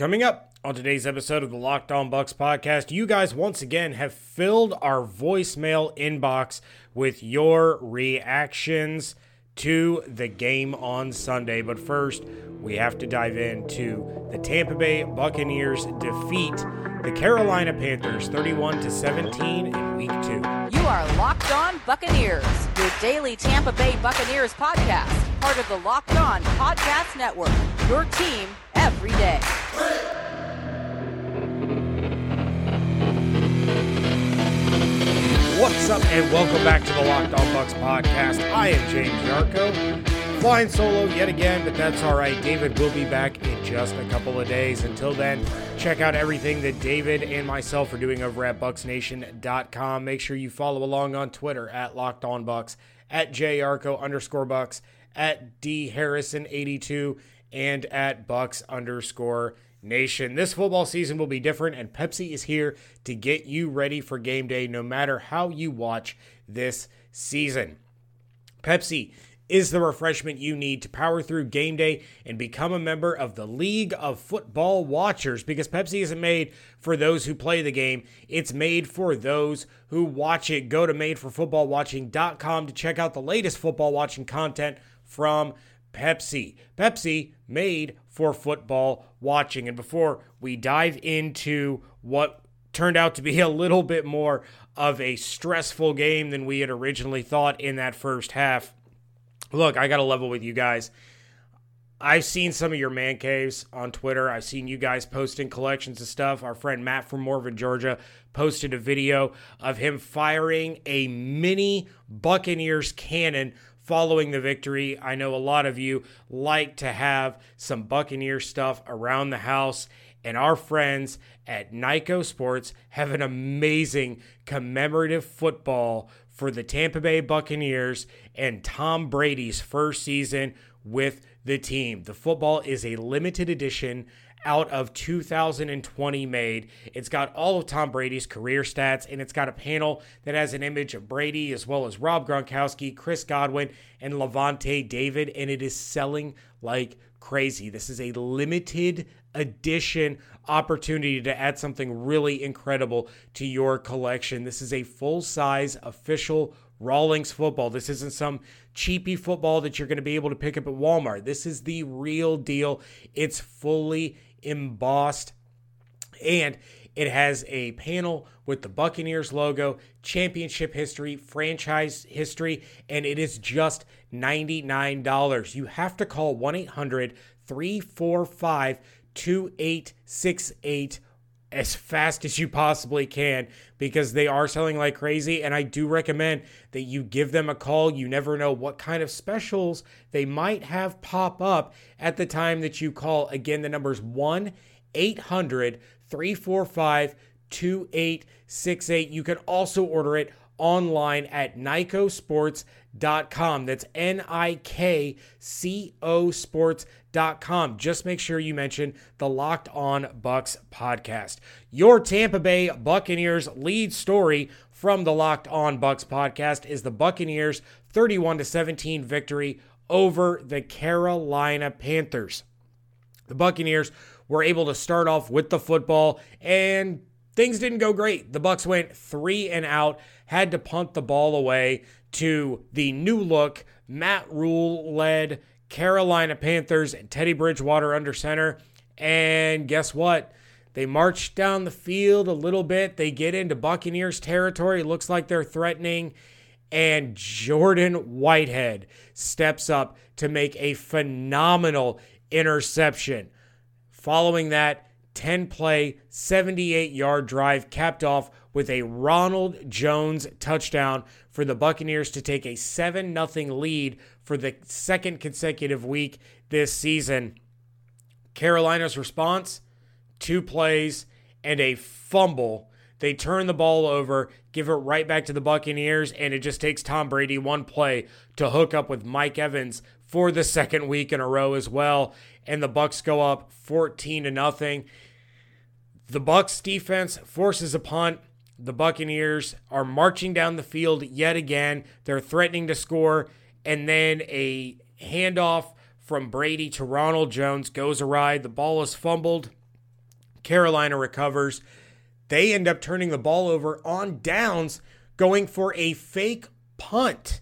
Coming up on today's episode of the Locked On Bucks podcast, you guys once again have filled our voicemail inbox with your reactions to the game on Sunday. But first, we have to dive into the Tampa Bay Buccaneers defeat the Carolina Panthers 31 to 17 in week 2. You are Locked On Buccaneers, your daily Tampa Bay Buccaneers podcast, part of the Locked On Podcast Network. Your team every day. What's up, and welcome back to the Locked On Bucks podcast. I am James Yarcho, flying solo yet again, but that's all right. David will be back in just a couple of days. Until then, check out everything that David and myself are doing over at BucsNation.com. Make sure you follow along on Twitter at Locked On Bucks, at JYarcho underscore Bucks, at D Harrison 82, and at Bucks underscore Nation. This football season will be different, and Pepsi is here to get you ready for game day no matter how you watch this season. Pepsi is the refreshment you need to power through game day and become a member of the League of Football Watchers because Pepsi isn't made for those who play the game, it's made for those who watch it. Go to madeforfootballwatching.com to check out the latest football watching content from Pepsi. Pepsi made for football watching. And before we dive into what turned out to be a little bit more of a stressful game than we had originally thought in that first half, look, I got to level with you guys. I've seen some of your man caves on Twitter. I've seen you guys posting collections of stuff. Our friend Matt from Morven, Georgia, posted a video of him firing a mini Buccaneers cannon following the victory. I know a lot of you like to have some Buccaneer stuff around the house, and our friends at Nikco Sports have an amazing commemorative football for the Tampa Bay Buccaneers and Tom Brady's first season with the team. The football is a limited edition out of 2020 made. It's got all of Tom Brady's career stats, and it's got a panel that has an image of Brady as well as Rob Gronkowski, Chris Godwin, and Lavonte David, and it is selling like crazy. This is a limited edition opportunity to add something really incredible to your collection. This is a full size official Rawlings football. This isn't some cheapy football that you're going to be able to pick up at Walmart. This is the real deal. It's fully embossed and it has a panel with the Buccaneers logo, championship history, franchise history, and it is just $99. You have to call 1 800 345 2868 as fast as you possibly can because they are selling like crazy. And I do recommend that you give them a call. You never know what kind of specials they might have pop up at the time that you call. Again, the number is 1 800 345 2868. You can also order it online at nikcosports.com. That's N I K C O sports.com. Just make sure you mention the Locked On Bucks podcast. Your Tampa Bay Buccaneers lead story from the Locked On Bucks podcast is the Buccaneers 31 to 17 victory over the Carolina Panthers. The Buccaneers were able to start off with the football and things didn't go great. The Bucks went 3 and out, had to punt the ball away to the new look Matt Rhule led Carolina Panthers and Teddy Bridgewater under center. And guess what? They march down the field a little bit. They get into Buccaneers territory. It looks like they're threatening. And Jordan Whitehead steps up to make a phenomenal interception. Following that, 10 play, 78 yard drive capped off with a Ronald Jones touchdown for the Buccaneers to take a 7 0 lead for the second consecutive week this season. Carolina's response two plays and a fumble. They turn the ball over, give it right back to the Buccaneers, and it just takes Tom Brady one play to hook up with Mike Evans for the second week in a row as well. And the Bucks go up 14 to nothing. The Bucks defense forces a punt. The Buccaneers are marching down the field yet again. They're threatening to score, and then a handoff from Brady to Ronald Jones goes awry. The ball is fumbled, Carolina recovers. They end up turning the ball over on downs, going for a fake punt.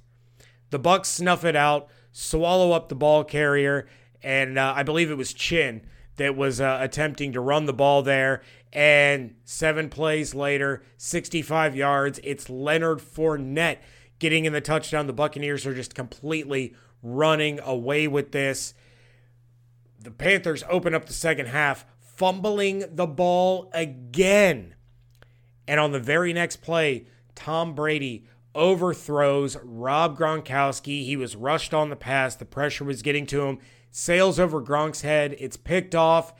The Bucks snuff it out, swallow up the ball carrier, and uh, I believe it was Chin that was uh, attempting to run the ball there. And seven plays later, 65 yards, it's Leonard Fournette getting in the touchdown. The Buccaneers are just completely running away with this. The Panthers open up the second half, fumbling the ball again. And on the very next play, Tom Brady overthrows Rob Gronkowski. He was rushed on the pass. The pressure was getting to him. Sails over Gronk's head. It's picked off.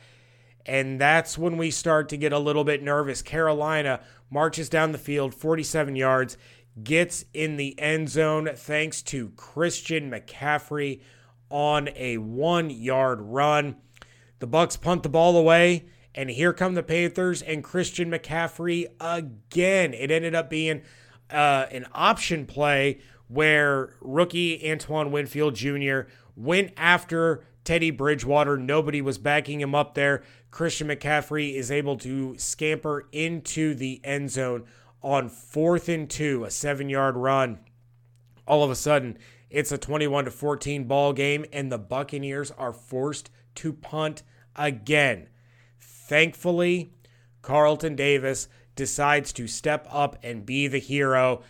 And that's when we start to get a little bit nervous. Carolina marches down the field 47 yards, gets in the end zone thanks to Christian McCaffrey on a one yard run. The Bucks punt the ball away, and here come the Panthers and Christian McCaffrey again. It ended up being uh, an option play where rookie Antoine Winfield Jr. went after Teddy Bridgewater. Nobody was backing him up there. Christian McCaffrey is able to scamper into the end zone on fourth and two, a seven yard run. All of a sudden, it's a 21 to 14 ball game, and the Buccaneers are forced to punt again. Thankfully, Carlton Davis decides to step up and be the hero,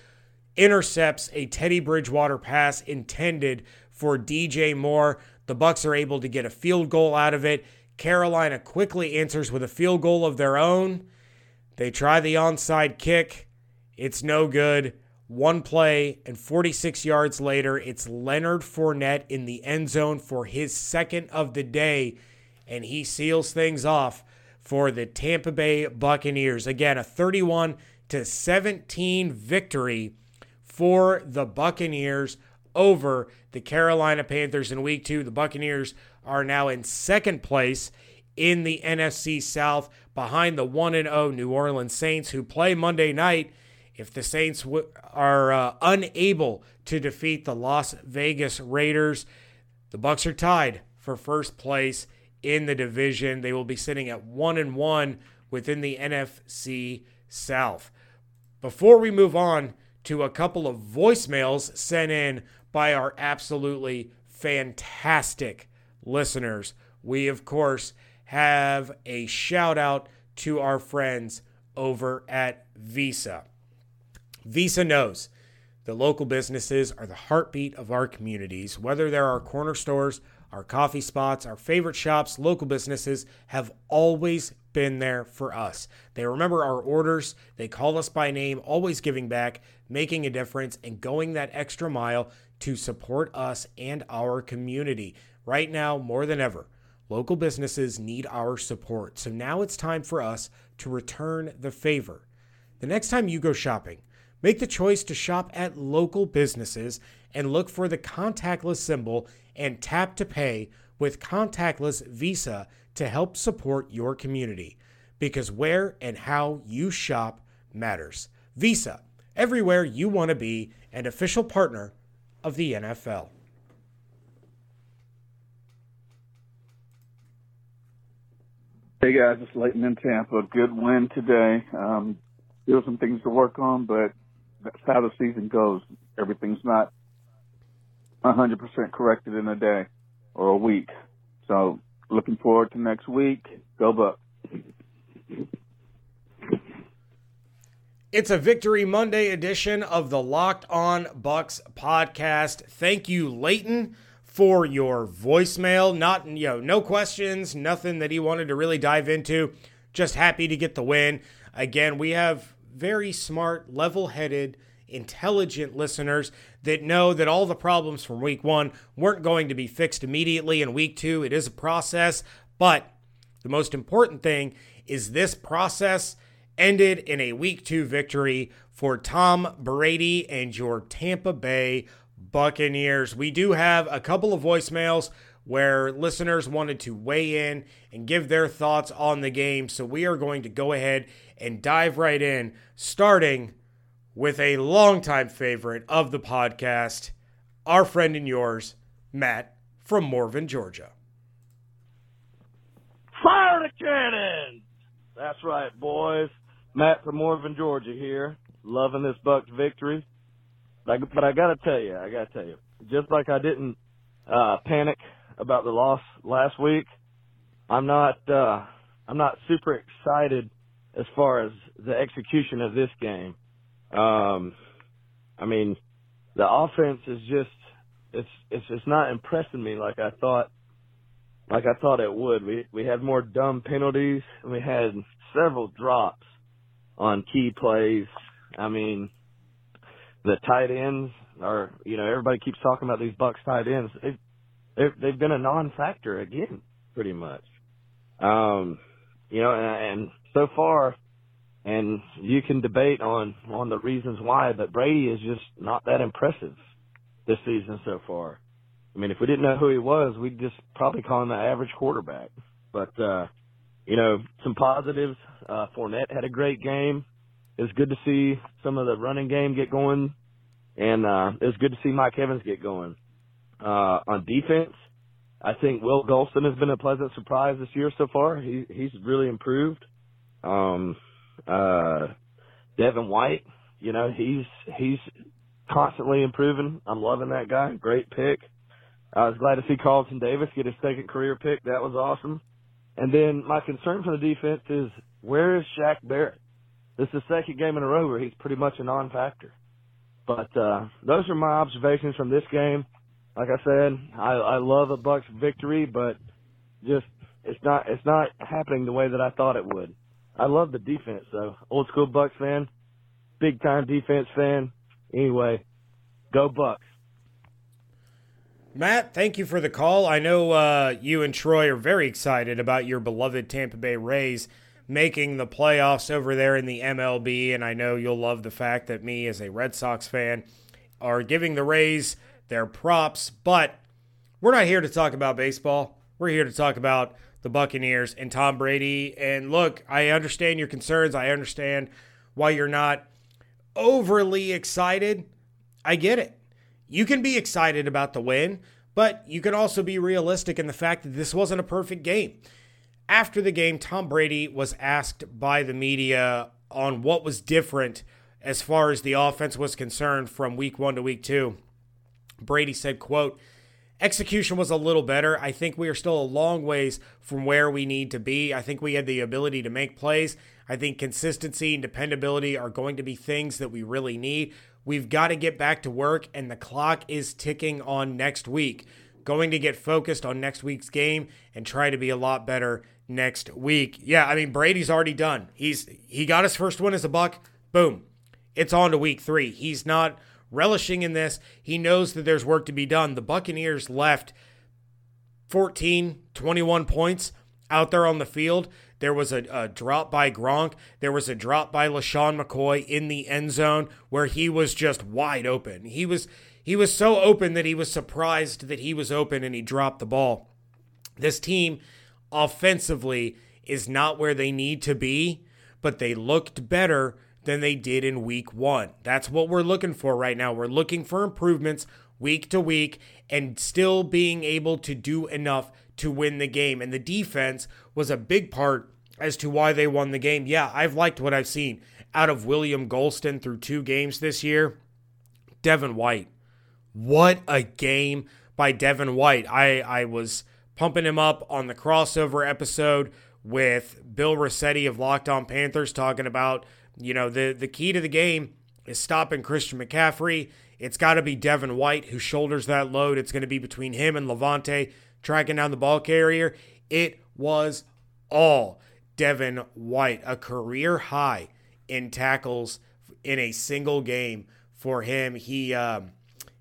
intercepts a Teddy Bridgewater pass intended for DJ Moore. The Bucks are able to get a field goal out of it. Carolina quickly answers with a field goal of their own. They try the onside kick. It's no good. One play and 46 yards later, it's Leonard Fournette in the end zone for his second of the day, and he seals things off for the Tampa Bay Buccaneers. Again, a 31 to 17 victory for the Buccaneers over the Carolina Panthers in week 2. The Buccaneers are now in second place in the NFC South behind the 1 0 New Orleans Saints who play Monday night. If the Saints w- are uh, unable to defeat the Las Vegas Raiders, the Bucks are tied for first place in the division. They will be sitting at one and one within the NFC South. Before we move on to a couple of voicemails sent in by our absolutely fantastic listeners, we of course have a shout out to our friends over at Visa. Visa knows that local businesses are the heartbeat of our communities, whether they're our corner stores our coffee spots, our favorite shops, local businesses have always been there for us. They remember our orders, they call us by name, always giving back, making a difference, and going that extra mile to support us and our community. Right now, more than ever, local businesses need our support. So now it's time for us to return the favor. The next time you go shopping, make the choice to shop at local businesses and look for the contactless symbol and tap to pay with contactless Visa to help support your community. Because where and how you shop matters. Visa, everywhere you want to be, an official partner of the NFL. Hey guys, it's Leighton in Tampa. Good win today. Um, still some things to work on, but that's how the season goes. Everything's not 100% corrected in a day or a week. So looking forward to next week. Go Bucks. It's a Victory Monday edition of the Locked On Bucks podcast. Thank you, Leighton, for your voicemail. Not, you know, no questions, nothing that he wanted to really dive into. Just happy to get the win. Again, we have very smart, level headed, intelligent listeners that know that all the problems from week one weren't going to be fixed immediately in week two. It is a process, but the most important thing is this process ended in a week two victory for Tom Brady and your Tampa Bay Buccaneers. We do have a couple of voicemails where listeners wanted to weigh in and give their thoughts on the game. So we are going to go ahead and dive right in, starting with a longtime favorite of the podcast, our friend and yours, Matt from Morven, Georgia. Fire the cannon! That's right, boys. Matt from Morven, Georgia here. Loving this Bucks victory. I, but I gotta tell you, I gotta tell you, just like I didn't uh, panic about the loss last week, I'm not uh, I'm not super excited as far as the execution of this game. Um, I mean, the offense is just it's it's just not impressing me like I thought like I thought it would. We we had more dumb penalties and we had several drops on key plays. I mean, the tight ends are you know everybody keeps talking about these Bucks tight ends. They've they've, they've been a non-factor again, pretty much. Um, you know, and, and so far, and you can debate on on the reasons why, but Brady is just not that impressive this season so far. I mean, if we didn't know who he was, we'd just probably call him an average quarterback. But uh, you know, some positives. Uh, Fournette had a great game. It was good to see some of the running game get going, and uh, it was good to see Mike Evans get going. Uh, on defense, I think Will Gholston has been a pleasant surprise this year so far. He he's really improved. Um, uh, Devin White, you know, he's he's constantly improving. I'm loving that guy. Great pick. I was glad to see Carlton Davis get his second career pick. That was awesome. And then my concern for the defense is where is Shaq Barrett? This is the second game in a row where he's pretty much a non-factor. But uh, those are my observations from this game. Like I said, I, I love a Bucks victory, but just it's not it's not happening the way that I thought it would. I love the defense though. Old school Bucks fan, big time defense fan. Anyway, go Bucks. Matt, thank you for the call. I know uh, you and Troy are very excited about your beloved Tampa Bay Rays making the playoffs over there in the MLB, and I know you'll love the fact that me, as a Red Sox fan, are giving the Rays their props. But we're not here to talk about baseball. We're here to talk about the Buccaneers and Tom Brady. And look, I understand your concerns. I understand why you're not overly excited. I get it. You can be excited about the win, but you can also be realistic in the fact that this wasn't a perfect game. After the game, Tom Brady was asked by the media on what was different as far as the offense was concerned from week 1 to week 2. Brady said, quote, execution was a little better. I think we are still a long ways from where we need to be. I think we had the ability to make plays. I think consistency and dependability are going to be things that we really need. We've got to get back to work, and the clock is ticking on next week. Going to get focused on next week's game and try to be a lot better next week. Yeah, I mean Brady's already done. He's he got his first win as a buck. Boom. It's on to week 3. He's not relishing in this. He knows that there's work to be done. The Buccaneers left 14, 21 points out there on the field. There was a, a, drop by Gronk. There was a drop by LeSean McCoy in the end zone where he was just wide open. He was he was so open that he was surprised that he was open and he dropped the ball. This team offensively is not where they need to be, but they looked better than they did in week 1. That's what we're looking for right now. We're looking for improvements week to week and still being able to do enough to win the game. And the defense was a big part as to why they won the game. Yeah, I've liked what I've seen out of William Gholston through two games this year. Devin White. What a game by Devin White. I, I was pumping him up on the crossover episode with Bill Rossetti of Locked On Panthers talking about, you know, the, the key to the game is stopping Christian McCaffrey. It's got to be Devin White who shoulders that load. It's going to be between him and Lavonte tracking down the ball carrier. It was all Devin White, a career high in tackles in a single game for him. He um,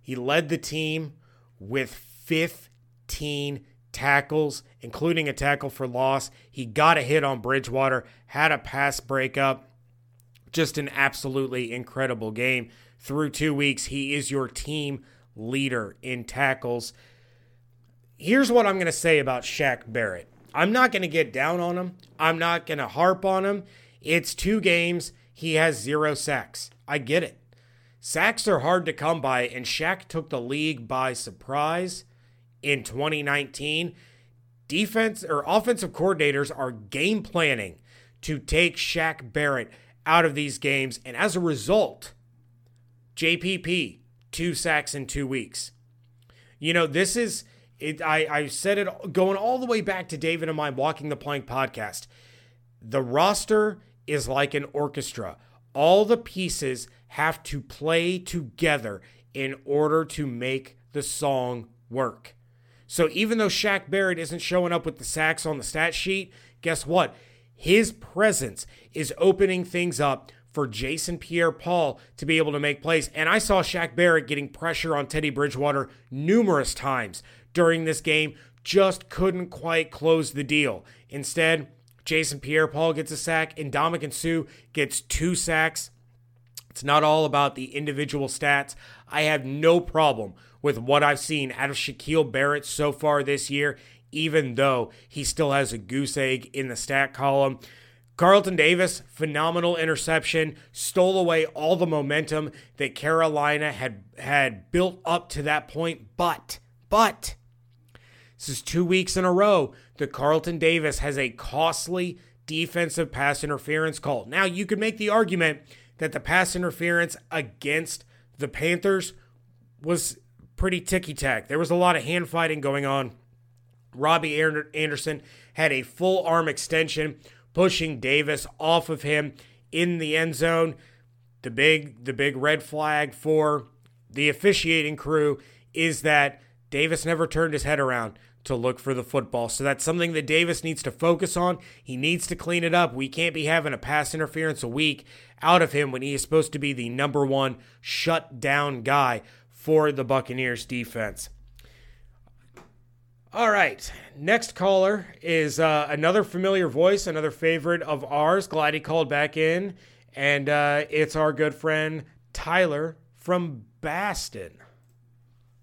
he led the team with 15 tackles, including a tackle for loss. He got a hit on Bridgewater, had a pass breakup. Just an absolutely incredible game. Through two weeks, he is your team leader in tackles here's what I'm going to say about Shaq Barrett. I'm not going to get down on him. I'm not going to harp on him. It's two games. He has zero sacks. I get it. Sacks are hard to come by, and Shaq took the league by surprise in 2019. Defense or offensive coordinators are game planning to take Shaq Barrett out of these games. And as a result, JPP, two sacks in two weeks. You know, this is it. I, I said it going all the way back to David and my Walking the Plank podcast. The roster is like an orchestra. All the pieces have to play together in order to make the song work. So even though Shaq Barrett isn't showing up with the sacks on the stat sheet, guess what? His presence is opening things up for Jason Pierre Paul to be able to make plays. And I saw Shaq Barrett getting pressure on Teddy Bridgewater numerous times during this game, just couldn't quite close the deal. Instead, Jason Pierre Paul gets a sack, and Ndamukong Suh gets two sacks. It's not all about the individual stats. I have no problem with what I've seen out of Shaquille Barrett so far this year, even though he still has a goose egg in the stat column. Carlton Davis, phenomenal interception, stole away all the momentum that Carolina had had built up to that point. But, but, this is two weeks in a row that Carlton Davis has a costly defensive pass interference call. Now, you could make the argument that the pass interference against the Panthers was pretty ticky tack. There was a lot of hand fighting going on. Robbie Anderson had a full arm extension pushing Davis off of him in the end zone. The big the big red flag for the officiating crew is that Davis never turned his head around to look for the football. So that's something that Davis needs to focus on. He needs to clean it up. We can't be having a pass interference a week out of him when he is supposed to be the number one shut down guy for the Buccaneers defense. All right. Next caller is uh, another familiar voice, another favorite of ours. Glad he called back in. And uh, it's our good friend Tyler from Boston.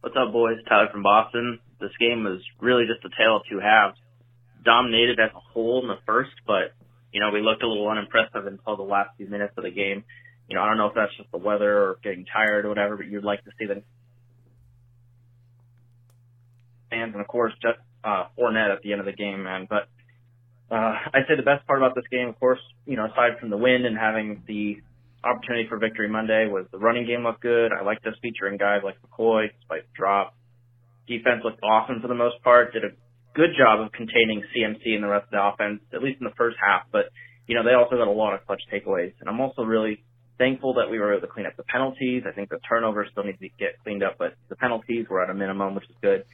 What's up, boys? Tyler from Boston. This game was really just a tale of two halves. Dominated as a whole in the first, but, you know, we looked a little unimpressive until the last few minutes of the game. You know, I don't know if that's just the weather or getting tired or whatever, but you'd like to see the fans, and of course, just uh, Fournette at the end of the game, man. But uh, I'd say the best part about this game, of course, you know, aside from the win and having the opportunity for victory Monday, was the running game looked good. I liked us featuring guys like McCoy, despite the drop. Defense looked awesome for the most part. Did a good job of containing CMC and the rest of the offense, at least in the first half. But you know, they also got a lot of clutch takeaways, and I'm also really thankful that we were able to clean up the penalties. I think the turnovers still need to get cleaned up, but the penalties were at a minimum, which is good.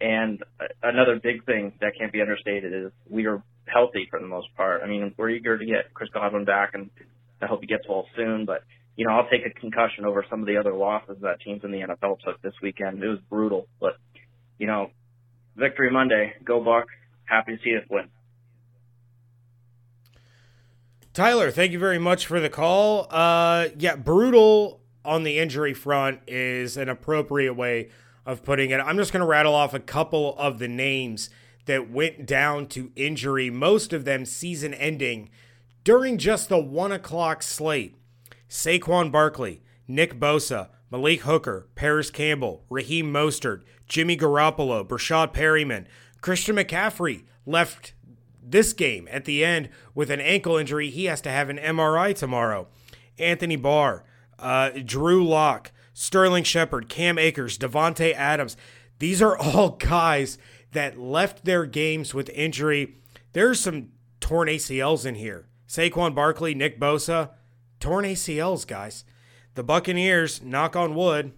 And uh, another big thing that can't be understated is we are healthy for the most part. I mean, we're eager to get Chris Godwin back, and I hope he gets well soon. But you know, I'll take a concussion over some of the other losses that teams in the NFL took this weekend. It was brutal, but you know, victory Monday, go Bucks. Happy to see us win. Tyler, thank you very much for the call. Uh, yeah, brutal on the injury front is an appropriate way of putting it. I'm just going to rattle off a couple of the names that went down to injury, most of them season ending during just the one o'clock slate. Saquon Barkley, Nick Bosa, Malik Hooker, Parris Campbell, Raheem Mostert, Jimmy Garoppolo, Breshad Perriman, Christian McCaffrey left this game at the end with an ankle injury. He has to have an MRI tomorrow. Anthony Barr, uh, Drew Lock, Sterling Shepard, Cam Akers, Davante Adams. These are all guys that left their games with injury. There's some torn ACLs in here. Saquon Barkley, Nick Bosa, torn ACLs, guys. The Buccaneers, knock on wood,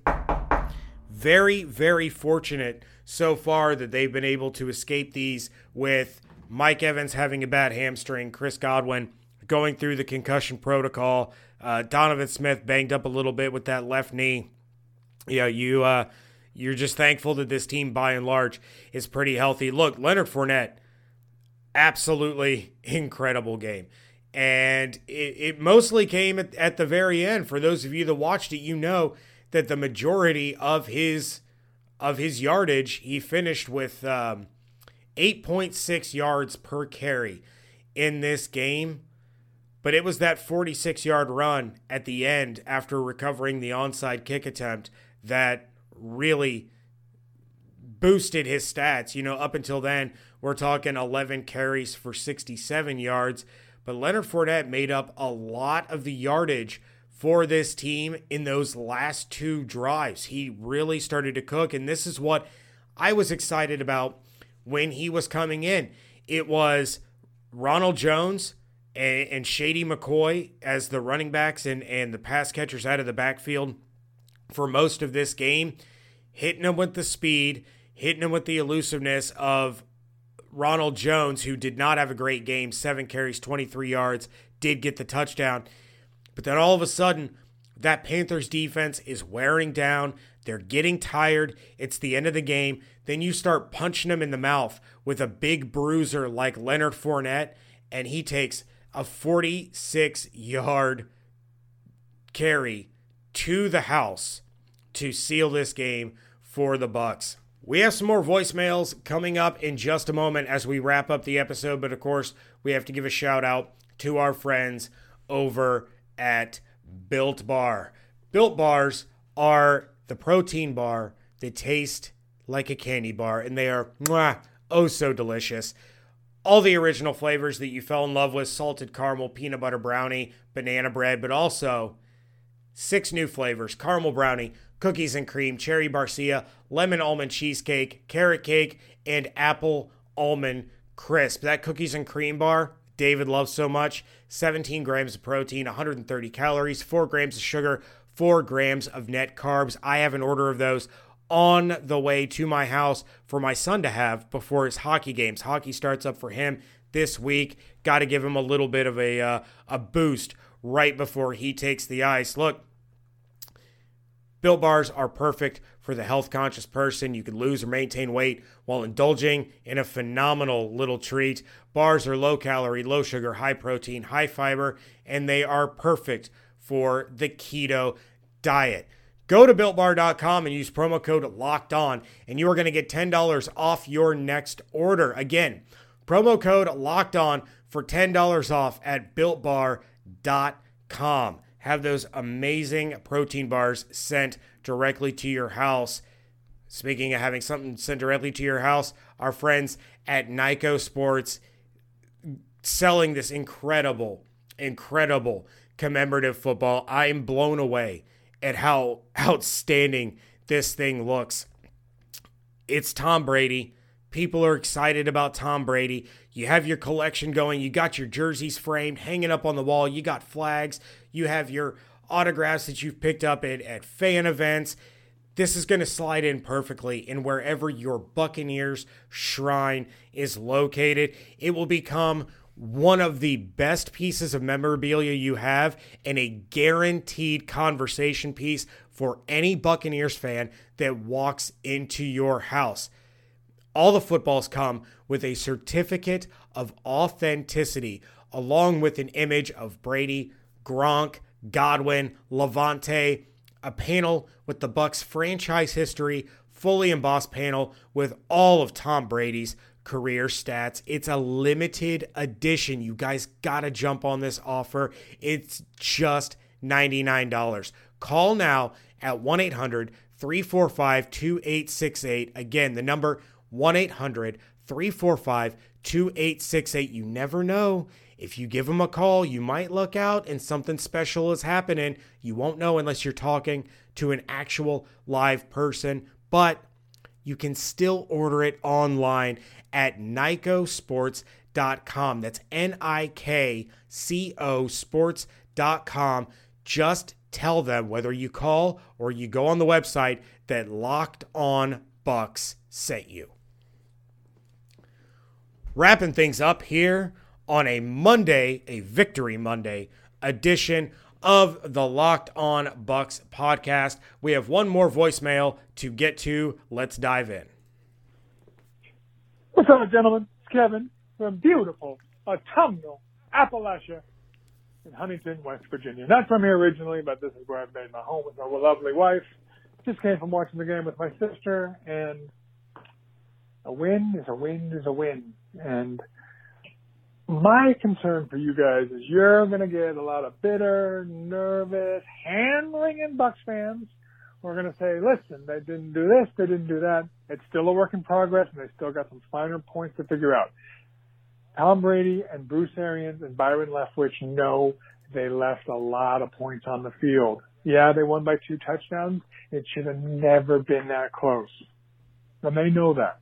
very, very fortunate so far that they've been able to escape these with Mike Evans having a bad hamstring, Chris Godwin going through the concussion protocol. Uh, Donovan Smith banged up a little bit with that left knee. Yeah, you uh, you're just thankful that this team, by and large, is pretty healthy. Look, Leonard Fournette, absolutely incredible game. And it, it mostly came at, at the very end. For those of you that watched it, you know that the majority of his of his yardage, he finished with um, 8.6 yards per carry in this game. But it was that 46 yard run at the end after recovering the onside kick attempt that really boosted his stats. You know, up until then, we're talking 11 carries for 67 yards. but Leonard Fournette made up a lot of the yardage for this team in those last two drives. He really started to cook, and this is what I was excited about when he was coming in. It was Ronald Jones and, and Shady McCoy as the running backs and, and the pass catchers out of the backfield for most of this game, hitting them with the speed, hitting them with the elusiveness of Ronald Jones, who did not have a great game, seven carries, 23 yards, did get the touchdown. But then all of a sudden, that Panthers defense is wearing down. They're getting tired. It's the end of the game. Then you start punching them in the mouth with a big bruiser like Leonard Fournette, and he takes a 46 yard carry to the house to seal this game for the Bucks. We have some more voicemails coming up in just a moment as we wrap up the episode, but of course, we have to give a shout out to our friends over at Built Bar. Built Bars are the protein bar that taste like a candy bar, and they are mwah, oh so delicious all the original flavors that you fell in love with salted caramel, peanut butter brownie, banana bread, but also six new flavors caramel brownie, cookies and cream, cherry barcia, lemon almond cheesecake, carrot cake, and apple almond crisp. That cookies and cream bar, David loves so much 17 grams of protein, 130 calories, 4 grams of sugar, 4 grams of net carbs. I have an order of those on the way to my house for my son to have before his hockey games. Hockey starts up for him this week. Got to give him a little bit of a uh, a boost right before he takes the ice. Look, Built bars are perfect for the health conscious person. You can lose or maintain weight while indulging in a phenomenal little treat. Bars are low calorie, low sugar, high protein, high fiber, and they are perfect for the keto diet. Go to builtbar.com and use promo code locked on, and you are going to get $10 off your next order. Again, promo code locked on for $10 off at builtbar.com. Have those amazing protein bars sent directly to your house. Speaking of having something sent directly to your house, our friends at Nikco Sports selling this incredible, incredible commemorative football. I am blown away at how outstanding this thing looks. It's Tom Brady. People are excited about Tom Brady. You have your collection going. You got your jerseys framed, hanging up on the wall. You got flags. You have your autographs that you've picked up at, at fan events. This is going to slide in perfectly in wherever your Buccaneers shrine is located. It will become one of the best pieces of memorabilia you have and a guaranteed conversation piece for any Buccaneers fan that walks into your house. All the footballs come with a certificate of authenticity, along with an image of Brady, Gronk, Godwin, Lavonte, a panel with the Bucks franchise history, fully embossed panel with all of Tom Brady's career stats. It's a limited edition. You guys got to jump on this offer. It's just $99. Call now at 1 800 345 2868. Again, the number 1 800 345 2868. You never know. If you give them a call, you might look out and something special is happening. You won't know unless you're talking to an actual live person, but you can still order it online at NikcoSports.com. That's N I K C O Sports.com. Just tell them whether you call or you go on the website that Locked On Bucks sent you. Wrapping things up here on a Monday, a Victory Monday edition of the Locked On Bucks podcast. We have one more voicemail to get to. Let's dive in. What's up, gentlemen? It's Kevin from beautiful autumnal Appalachia in Huntington, West Virginia. Not from here originally, but this is where I've made my home with my lovely wife. Just came from watching the game with my sister, and a win is a win is a win. And my concern for you guys is you're going to get a lot of bitter, nervous, hand-wringing Bucks fans. We're going to say, listen, they didn't do this, they didn't do that. It's still a work in progress, and they still got some finer points to figure out. Tom Brady and Bruce Arians and Byron Leftwich know they left a lot of points on the field. Yeah, they won by two touchdowns. It should have never been that close. And they know that.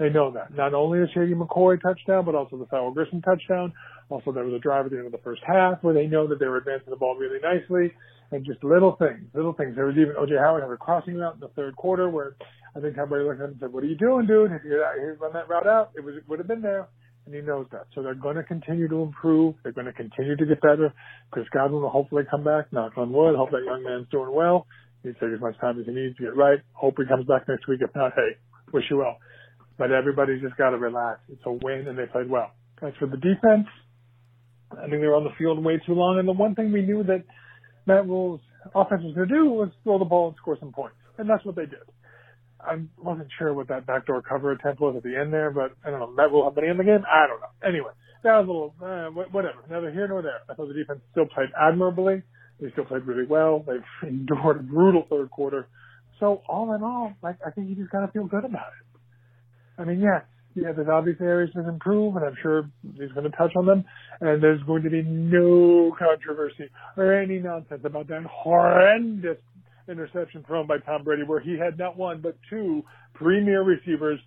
They know that. Not only the Shady McCoy touchdown, but also the Fowl Grissom touchdown. Also, there was a drive at the end of the first half where they know that they were advancing the ball really nicely and just little things, little things. There was even OJ Howard had a crossing route in the third quarter where I think everybody looked at him and said, what are you doing, dude? If you run that route out, it was, it would have been there and he knows that. So they're going to continue to improve. They're going to continue to get better. Chris Godwin will hopefully come back. Knock on wood. Hope that young man's doing well. He take as much time as he needs to get right. Hope he comes back next week. If not, hey, wish you well. But everybody's just got to relax. It's a win, and they played well. As for the defense, I think they were on the field way too long. And the one thing we knew that Matt Rhule's offense was going to do was throw the ball and score some points, and that's what they did. I wasn't sure what that backdoor cover attempt was at the end there, but I don't know. Matt Rhule have money in the game? I don't know. Anyway, that was a little, uh, whatever. Neither here nor there. I thought the defense still played admirably. They still played really well. They've endured a brutal third quarter. So all in all, like, I think you just gotta feel good about it. I mean, yeah, yeah, there's obvious areas to improve, and I'm sure he's going to touch on them. And there's going to be no controversy or any nonsense about that horrendous interception thrown by Tom Brady where he had not one but two premier receivers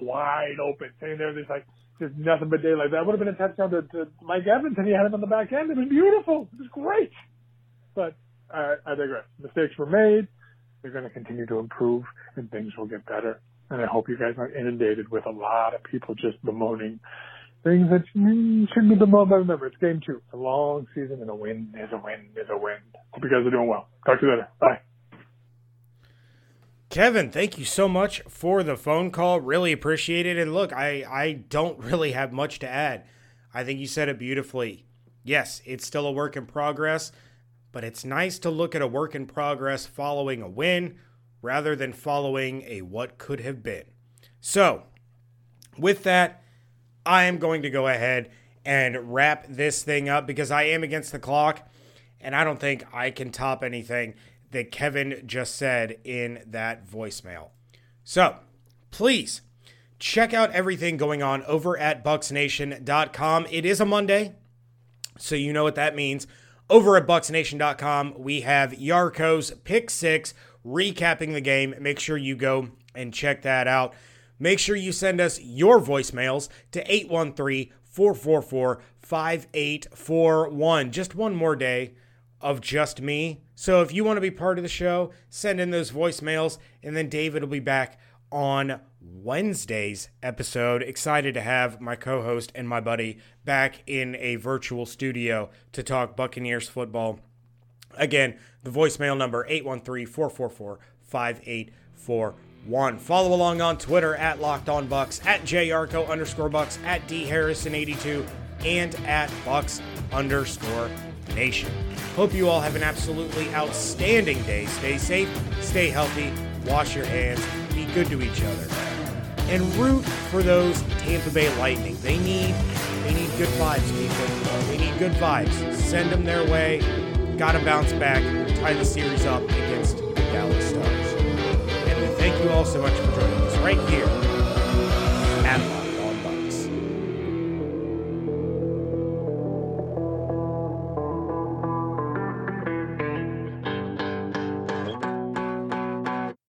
wide open. Saying there, there's like there's nothing but daylight. That would have been a touchdown to, to Mike Evans, and he had him on the back end. It was beautiful. It was great. But uh, I digress. Mistakes were made. They're going to continue to improve, and things will get better. And I hope you guys aren't inundated with a lot of people just bemoaning things that shouldn't be bemoaned. But remember, it's game two. It's a long season, and a win is a win is a win. Hope you guys are doing well. Talk to you later. Bye. Kevin, thank you so much for the phone call. Really appreciate it. And look, I, I don't really have much to add. I think you said it beautifully. Yes, it's still a work in progress, but it's nice to look at a work in progress following a win rather than following a what could have been. So, with that, I am going to go ahead and wrap this thing up because I am against the clock and I don't think I can top anything that Kevin just said in that voicemail. So please check out everything going on over at bucsnation.com. It is a Monday, so you know what that means. Over at bucsnation.com, we have Yarcho's Pick Six recapping the game. Make sure you go and check that out. Make sure you send us your voicemails to 813 444 5841. Just one more day of just me. So if you want to be part of the show, send in those voicemails, and then David will be back on Wednesday's episode. Excited to have my co host and my buddy back in a virtual studio to talk Buccaneers football. Again, the voicemail number 813 444 5841. Follow along on Twitter at Locked On Bucks, at JYarcho underscore Bucks, at D Harrison82, and at Bucks underscore Nation. Hope you all have an absolutely outstanding day. Stay safe, stay healthy, wash your hands, be good to each other. And root for those Tampa Bay Lightning. They need they need good vibes, people. They need good vibes. Send them their way. Got to bounce back, and tie the series up against the Dallas Stars. And we thank you all so much for joining us right here